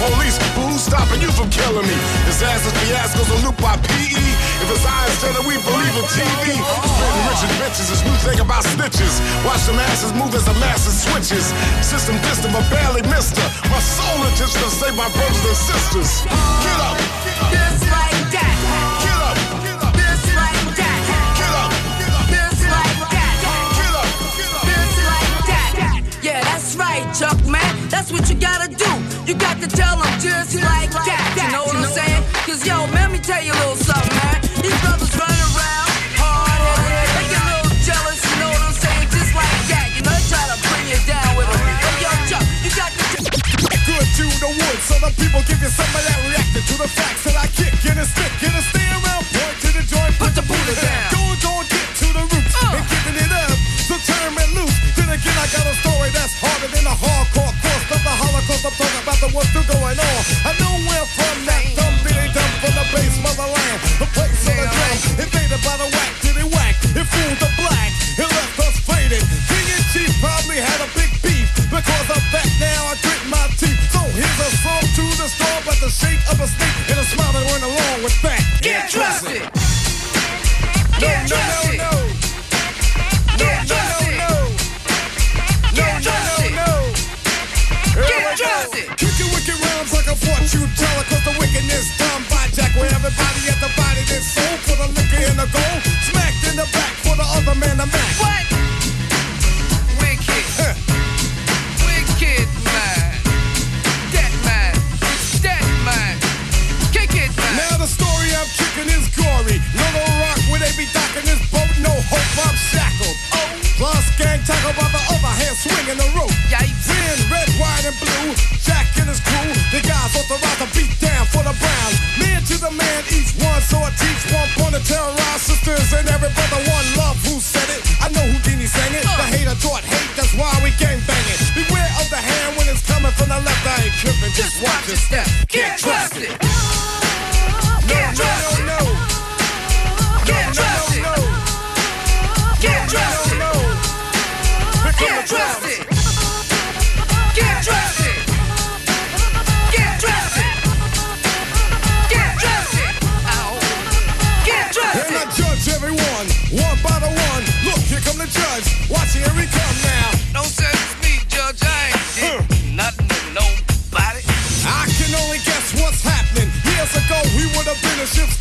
police, but who's stopping you from killing me? Disasters, fiascos, a loop by PE. If it's I instead of we believe in TV. Spitting rich bitches, this new thing about snitches. Watch the masses move as the masses switches. System distant, but barely missed her. My soul is just to save my brothers and sisters. Get up. Just like that. Get. Just like that. Get. Just like that. Get. Just like that. Yeah, that's right, Chuck, man. That's what you gotta do you got to tell them just, like, that. You know what I'm saying? Cause yo, let me tell you a little something, man. These brothers run around hard headed. They get a little jealous, you know what I'm saying? Just like that. You know, they try to bring you down with them. But yo, Chuck, you got to. Good to the woods, so the people give you some of that reacting to the facts. the judge. Watch here we come now. Don't send me, judge. I ain't did huh. nothing to nobody. I can only guess what's happening. Years ago, we would have been a ship's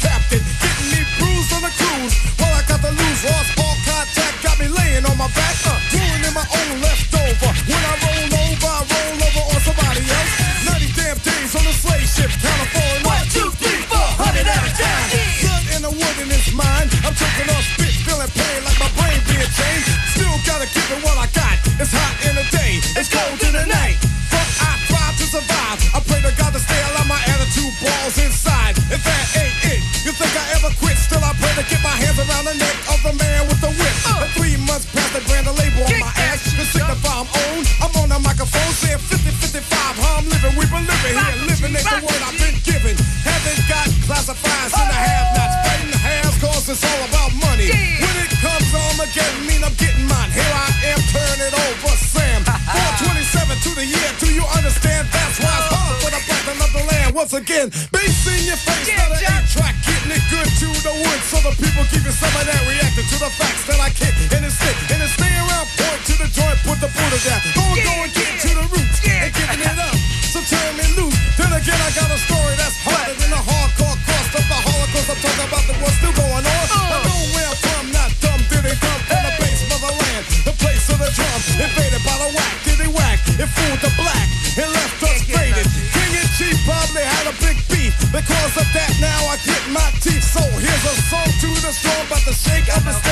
that, now I get my teeth. So here's a song to the strong, about the shake of the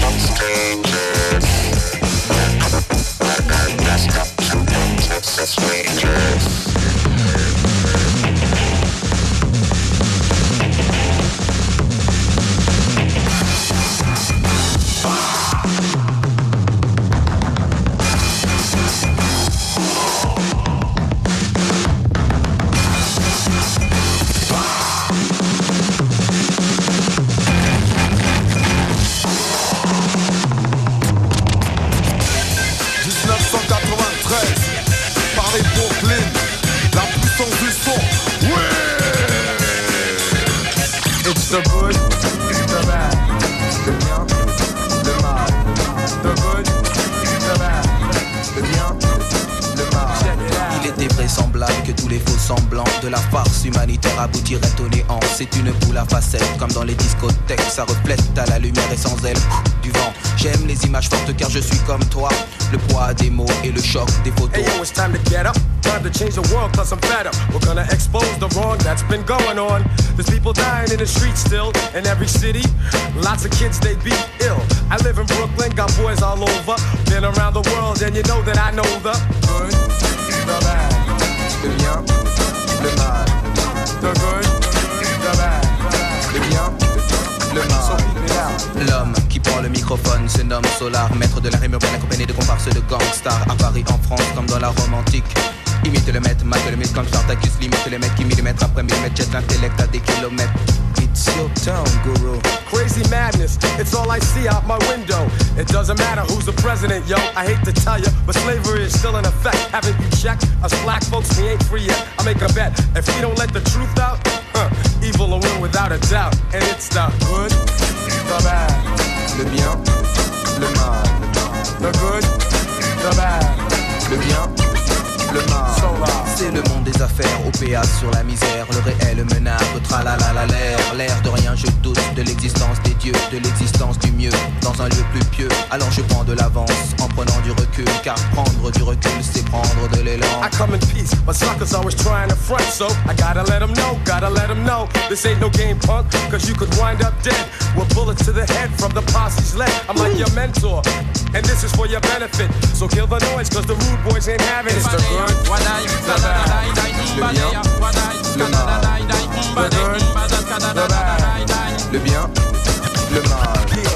Paris le maître, mate le mythe comme limite le maître qui millimètre après millimètre l'intellect à des kilomètres. It's your town, guru. Crazy madness, it's all I see out my window. It doesn't matter who's the president, yo. I hate to tell you, but slavery is still in effect. Haven't you checked? Us black folks, we ain't free yet. I make a bet. If we don't let the truth out, huh, evil will win without a doubt. And it's the good, the bad, le bien, le mal. The good, the bad, le bien, C'est le monde des affaires, OPA sur la misère, le réel menace, tralala l'air, l'air de rien, je doute de l'existence des dieux, de l'existence du mieux, dans un lieu plus pieux. Alors je prends de l'avance en prenant du recul, car prendre du recul c'est prendre de l'élan. I come in peace, but suckers always trying to front, so I gotta let them know, gotta let them know. This ain't no game, punk, cause you could wind up dead with bullets to the head from the posse's leg. I'm like your mentor, and this is for your benefit. So kill the noise, cause the rude boys ain't having it. Le bien, le mal.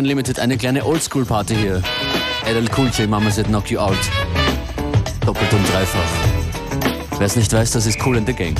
Unlimited eine kleine Oldschool-Party hier. LL Cool J, Mama said knock you out. Doppelt und dreifach. Wer es nicht weiß, das ist Cool in the Gang.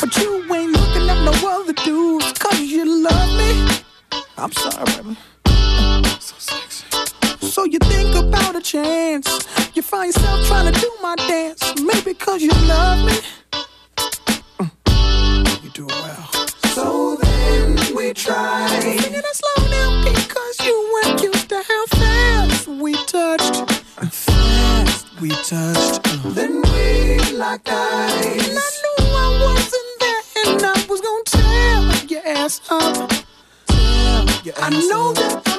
but you ain't looking at no other dudes, cause you love me. I'm sorry, baby. So sexy. So you think about a chance. You find yourself trying to do my dance, maybe cause you love me. Mm. You do well. So then we tried. Singing it slow now because you weren't used to how fast we touched. Fast we touched. Mm. Then we locked eyes. I know that.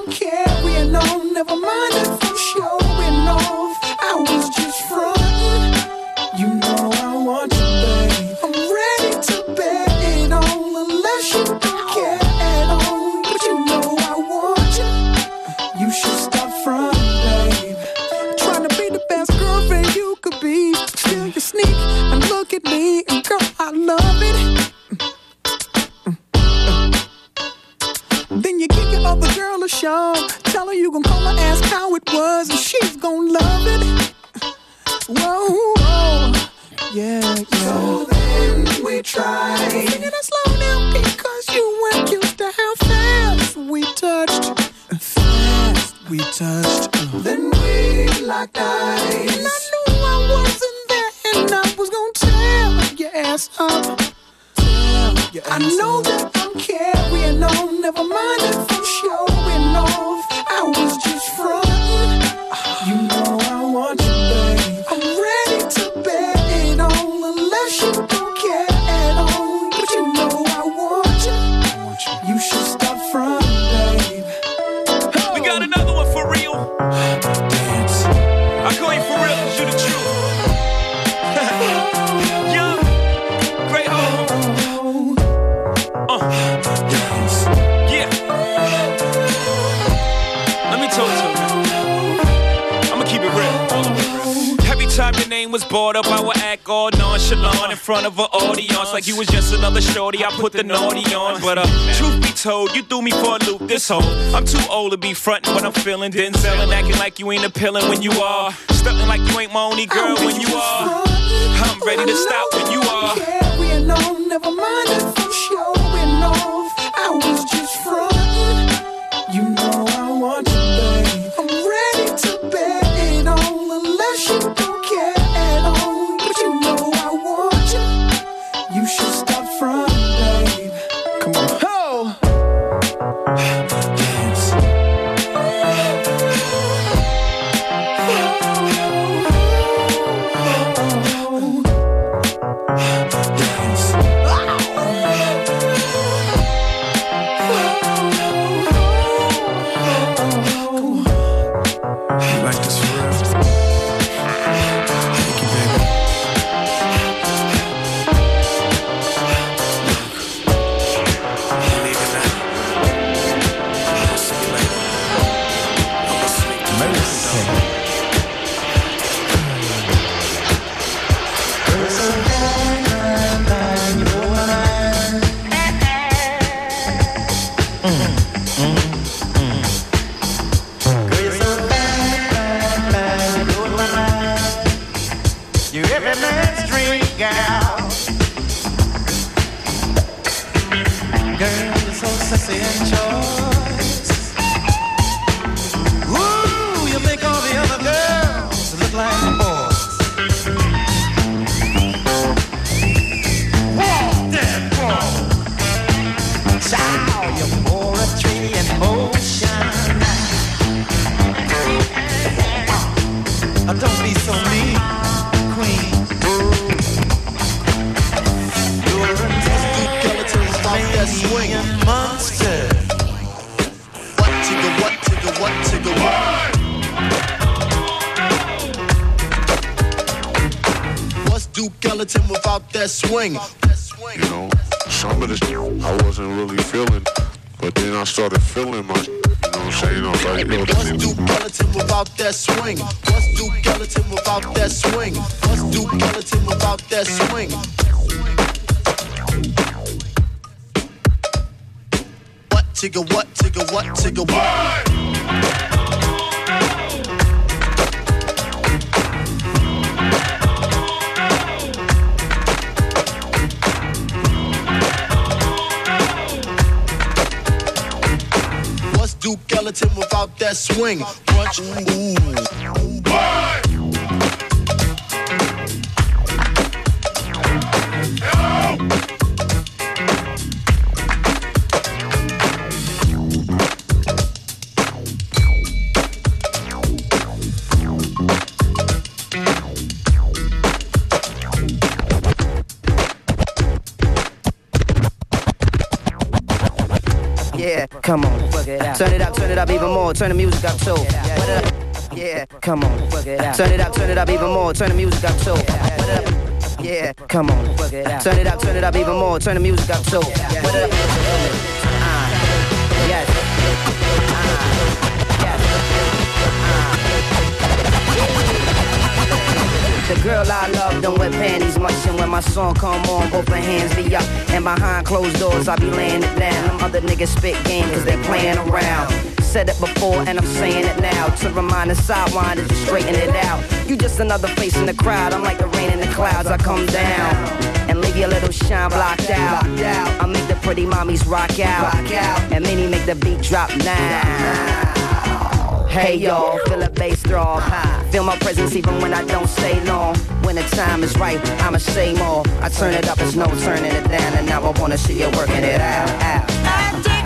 front of an audience like you was just another shorty. I put the naughty on, but uh, truth be told, you threw me for a loop. This whole I'm too old to be frontin' when I'm feeling, then selling, acting like you ain't appealing when you are, stuntin' like you ain't my only girl when you are. I'm ready to stop when you are. Yeah, we alone, never mind if I'm sure we're I was just frontin'. swing? Let's do Gelatin without that swing. Let's do Gelatin without that swing. What, tigger, what, tigger, what, tigger, what? Skeleton without that swing. Ooh. Yeah, Turn it up, turn it up even more. Turn the music up too. Put it up. Yeah, come on. Turn it up, turn it up even more. Turn the music up too. Put it up. Yeah, come on. Turn it up, turn it up even more. Turn the music up too. Put it up. Ah, yes. Ah, yes. The girl I love don't wear panties much, and when my song come on, both her hands be up. And behind closed doors, I be laying it down. Them other niggas spit game cause they playing around. Said it before and I'm saying it now to remind the sidewinders to straighten it out. You just another face in the crowd. I'm like the rain in the clouds. I come down and leave your little shine blocked out. I make the pretty mommies rock out, and many make the beat drop now. Hey y'all, feel the bass throb. High. Feel my presence even when I don't stay long. When the time is right, I'ma say more. I turn it up, it's no turning it down, and now I wanna see you working it out. out.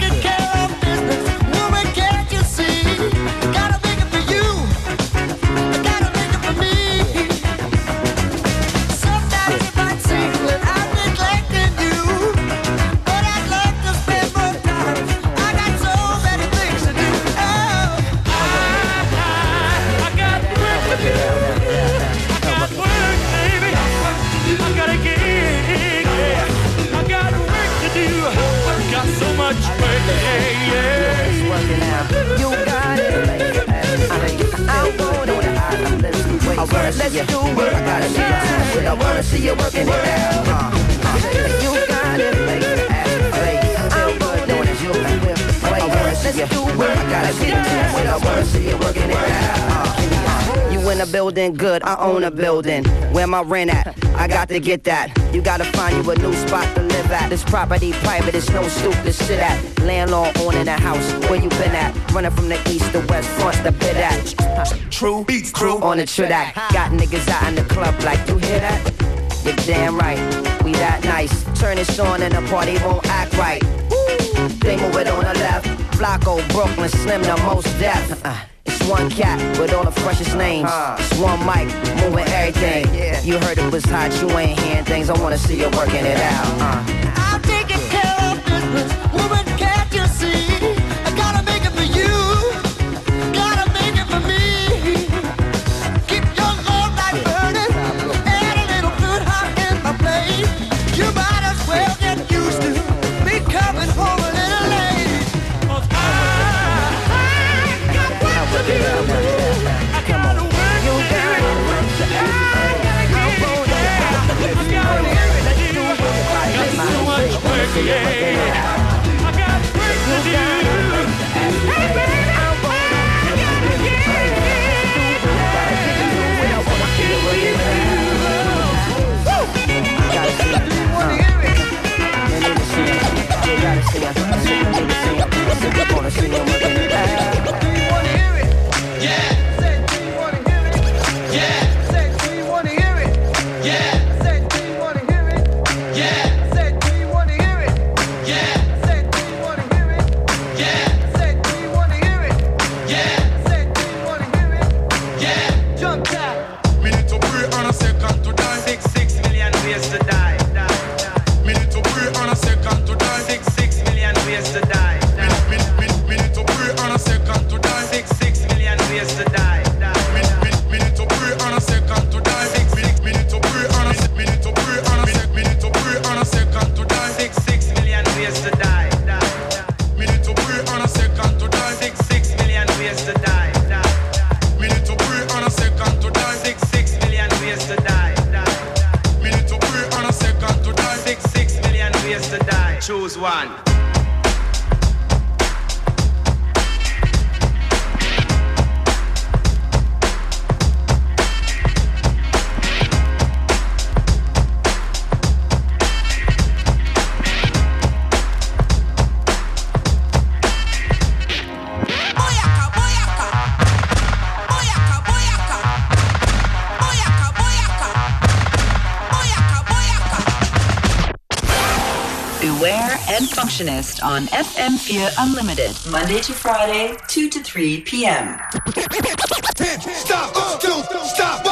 It. Let's do it. I gotta see you. I wanna see you working it out. Uh, uh, You got it. It. You it. Let's do it. I gotta see you. I wanna see you working it out. You in a building, good. I own a building. Where my rent at? I got to get that. You gotta find you a new spot to live at. This property private, it's no stupid shit at. Landlord owning a house. Where you been at? Running from the east to west, front the bit at. True beats, crew on the tridac. Got niggas out in the club like you hear that? You're damn right. We that nice. Turn this on and the party won't act right. They move it on the left. Flacco, Brooklyn, Slim, the Mos Def. Uh, one cat with all the freshest names. One mic, moving everything. You heard it was hot, you ain't hearing things. I wanna see you working it out. Functionist on FM4 Unlimited, Monday to Friday, 2 to 3 p.m. Stop, don't stop,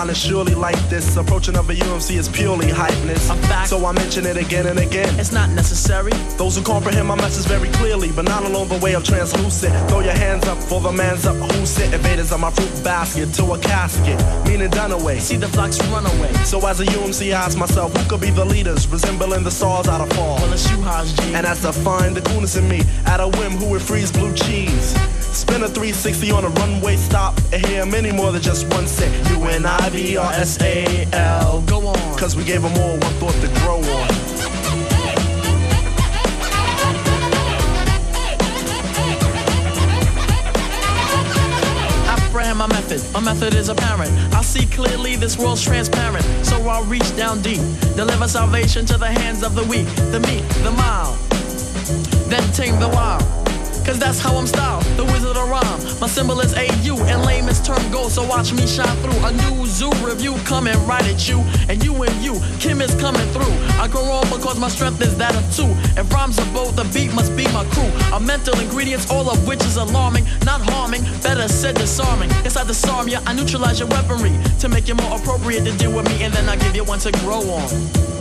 bloodline and surely like this. Approaching of a UMC is purely hypeness. So I mention it again and again. It's not necessary. Those who comprehend my message very clearly, but not along the way of translucent. Throw your hands up for the man's up. Who's it? Invaders on my fruit basket to a casket, meaning done away. See the flocks run away. So as a UMC, I ask myself, who could be the leaders, resembling the stars out of fall? Well, it's you, Haas G. And as to find the coolness in me, at a whim, who would freeze blue cheese? Spin a 360 on a runway stop and hear many more than just one set. U N I B R S A L. Go on. Cause we gave them all one thought to grow on. My method. My method is apparent. I see clearly this world's transparent. So I'll reach down deep. Deliver salvation to the hands of the weak, the meek, the mild. Then tame the wild. Cause that's how I'm styled, the wizard of rhyme. My symbol is AU and layman's term gold. So watch me shine through a new zoo review coming right at you. And you and you, Kim is coming through. I grow on because my strength is that of two. and rhymes are bold, the beat must be my crew. A mental ingredients, all of which is alarming, not harming, better said disarming. Yes, I disarm you, I neutralize your weaponry to make you more appropriate to deal with me, and then I give you one to grow on.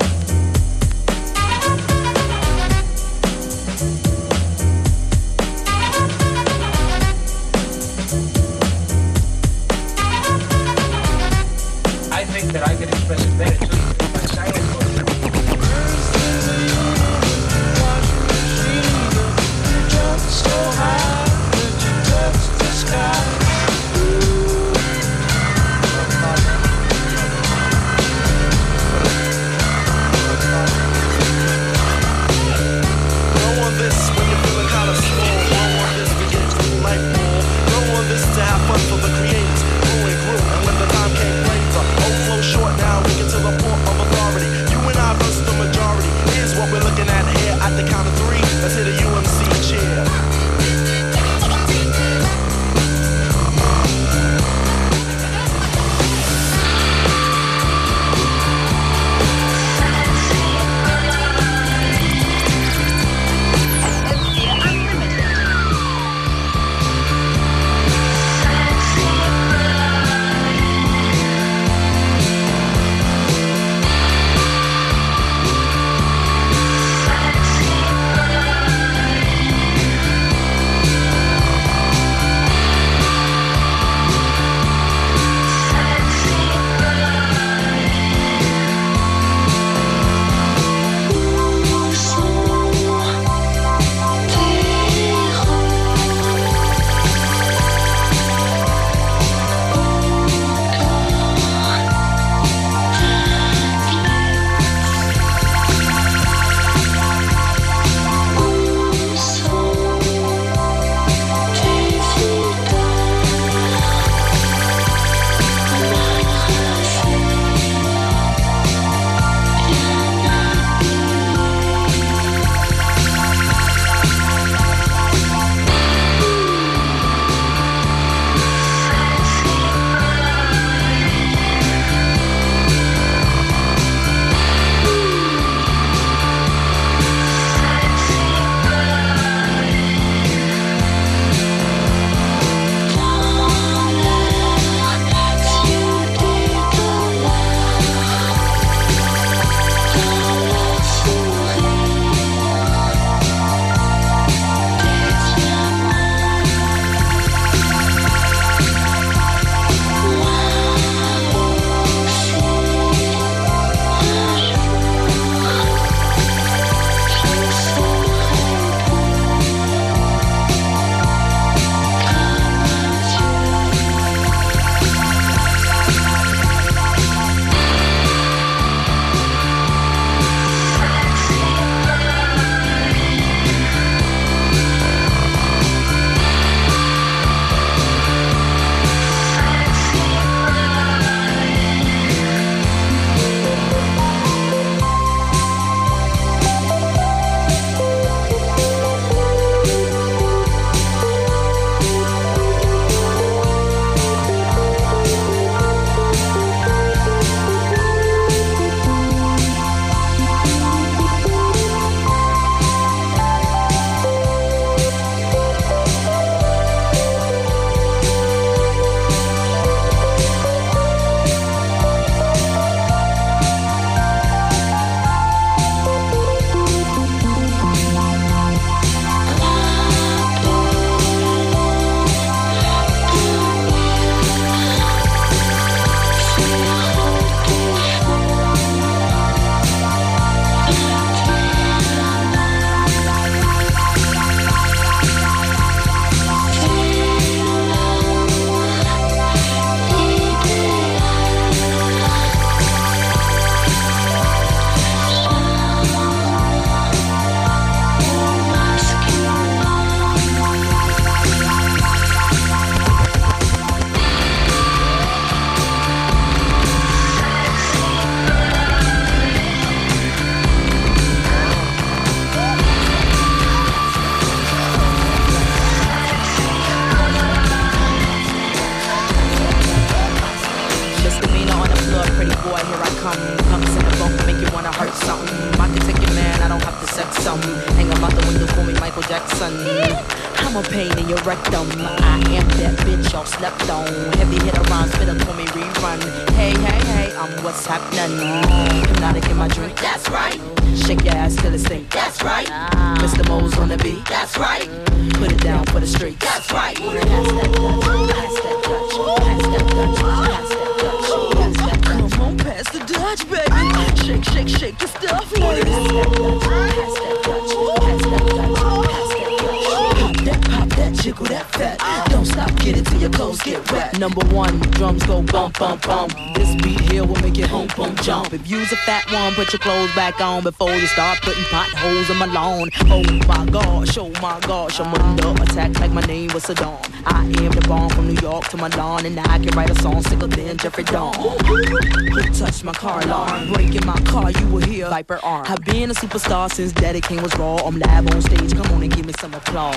On before you start putting potholes in my lawn. Oh my gosh, oh my gosh, I'm under attack like my name was Saddam. I am the bomb from New York to my lawn, and I can write a song sicker than Jeffrey Dawn. Who touched my car alarm? Breaking my car, you will hear Viper arm. I've been a superstar since Daddy King was raw. I'm live on stage, come on and give me some applause.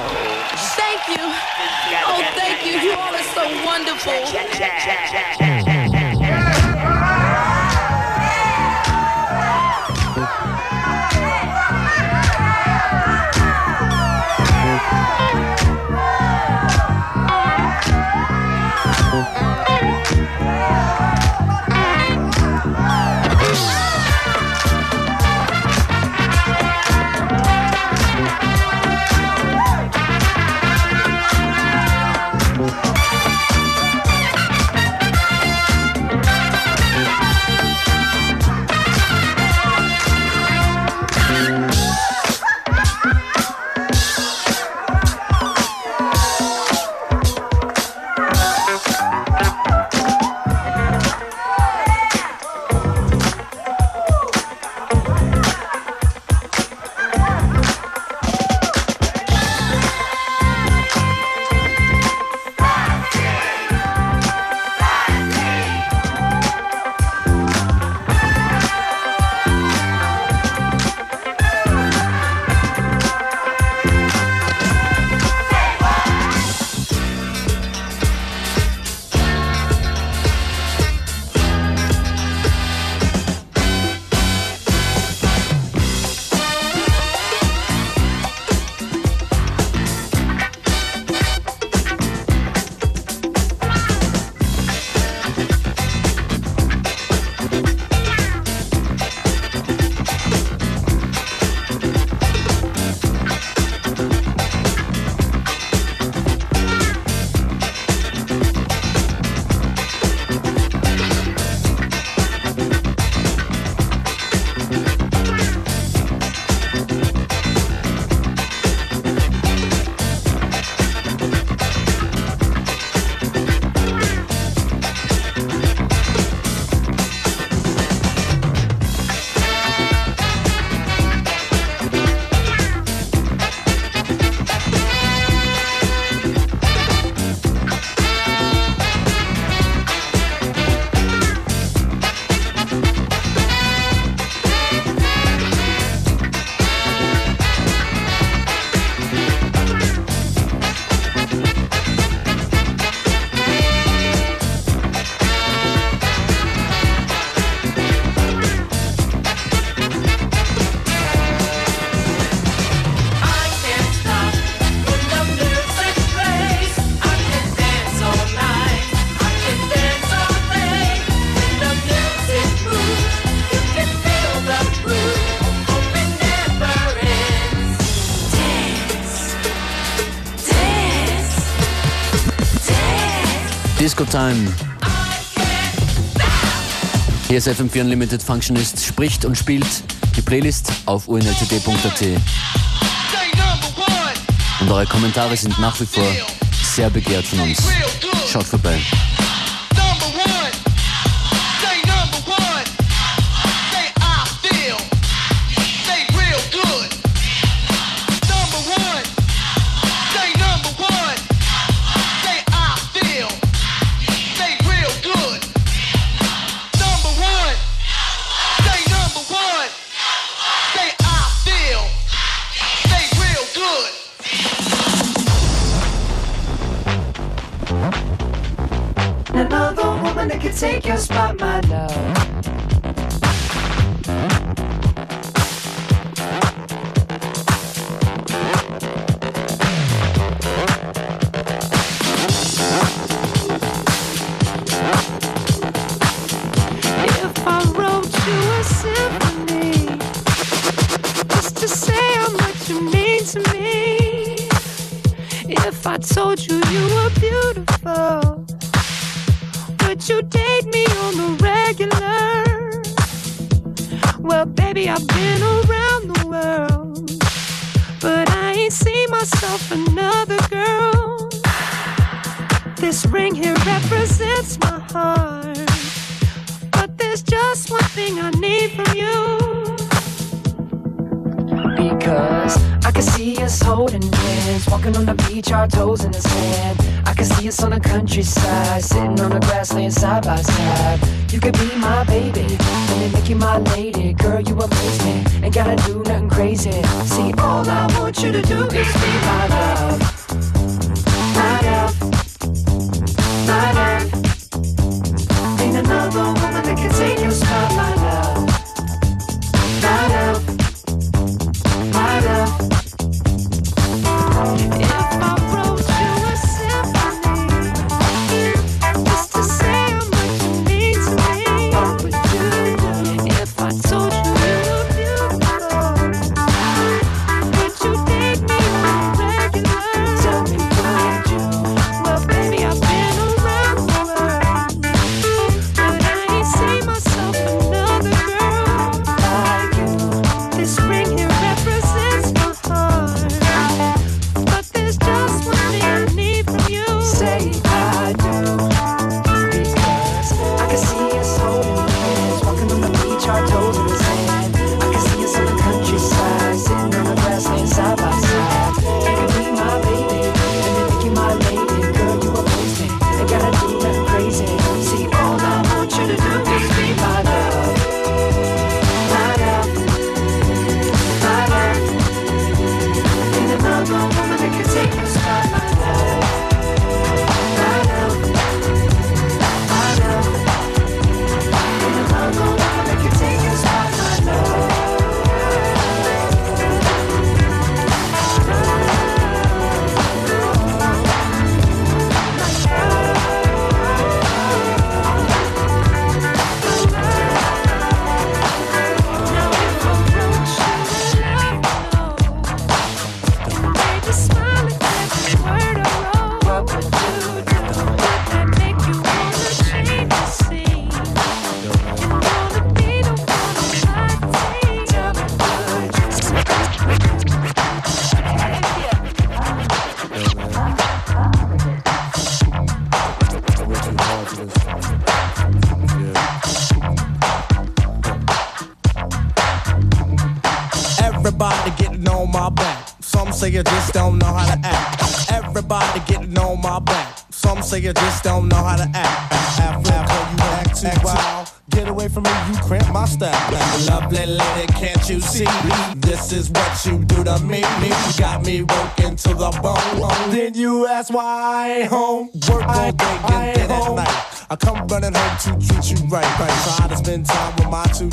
Thank you. Oh, thank you. You all are so wonderful. Disco Time. Hier ist FM4 Unlimited Functionist, spricht und spielt die Playlist auf unltd.at. Und eure Kommentare sind nach wie vor sehr begehrt von uns. Schaut vorbei. I can see us holding hands, walking on the beach, our toes in the sand. I can see us on the countryside, sitting on the grass, laying side by side. You could be my baby, let me make you my lady. Girl, you amaze me, ain't gotta do nothing crazy. See, all I want you to do is be my love. My love. My love.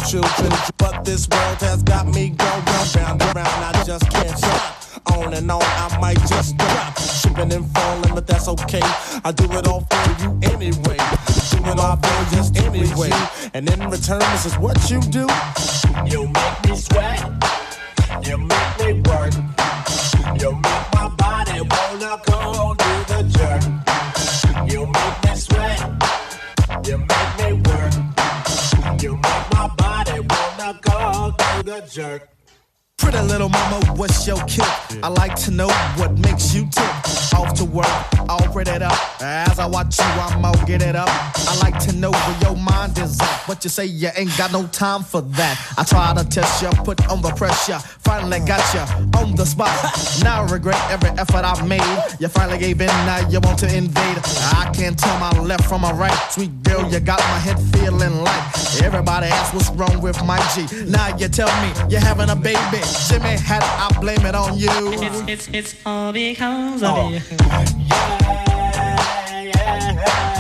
children little mama, what's your kick? I like to know what makes you tick off to work, all it up. As I watch you, I'ma get it up. I like to know where your mind is at, but you say you ain't got no time for that. I try to test you, put on the pressure. Finally got you on the spot. Now I regret every effort I made. You finally gave in, now you want to invade. I can't tell my left from my right. Sweet girl, you got my head feeling light. Everybody asks what's wrong with my G. Now you tell me you're having a baby. Jimmy had I blame it on you. It's, it's, it's all because oh. of you yeah, yeah.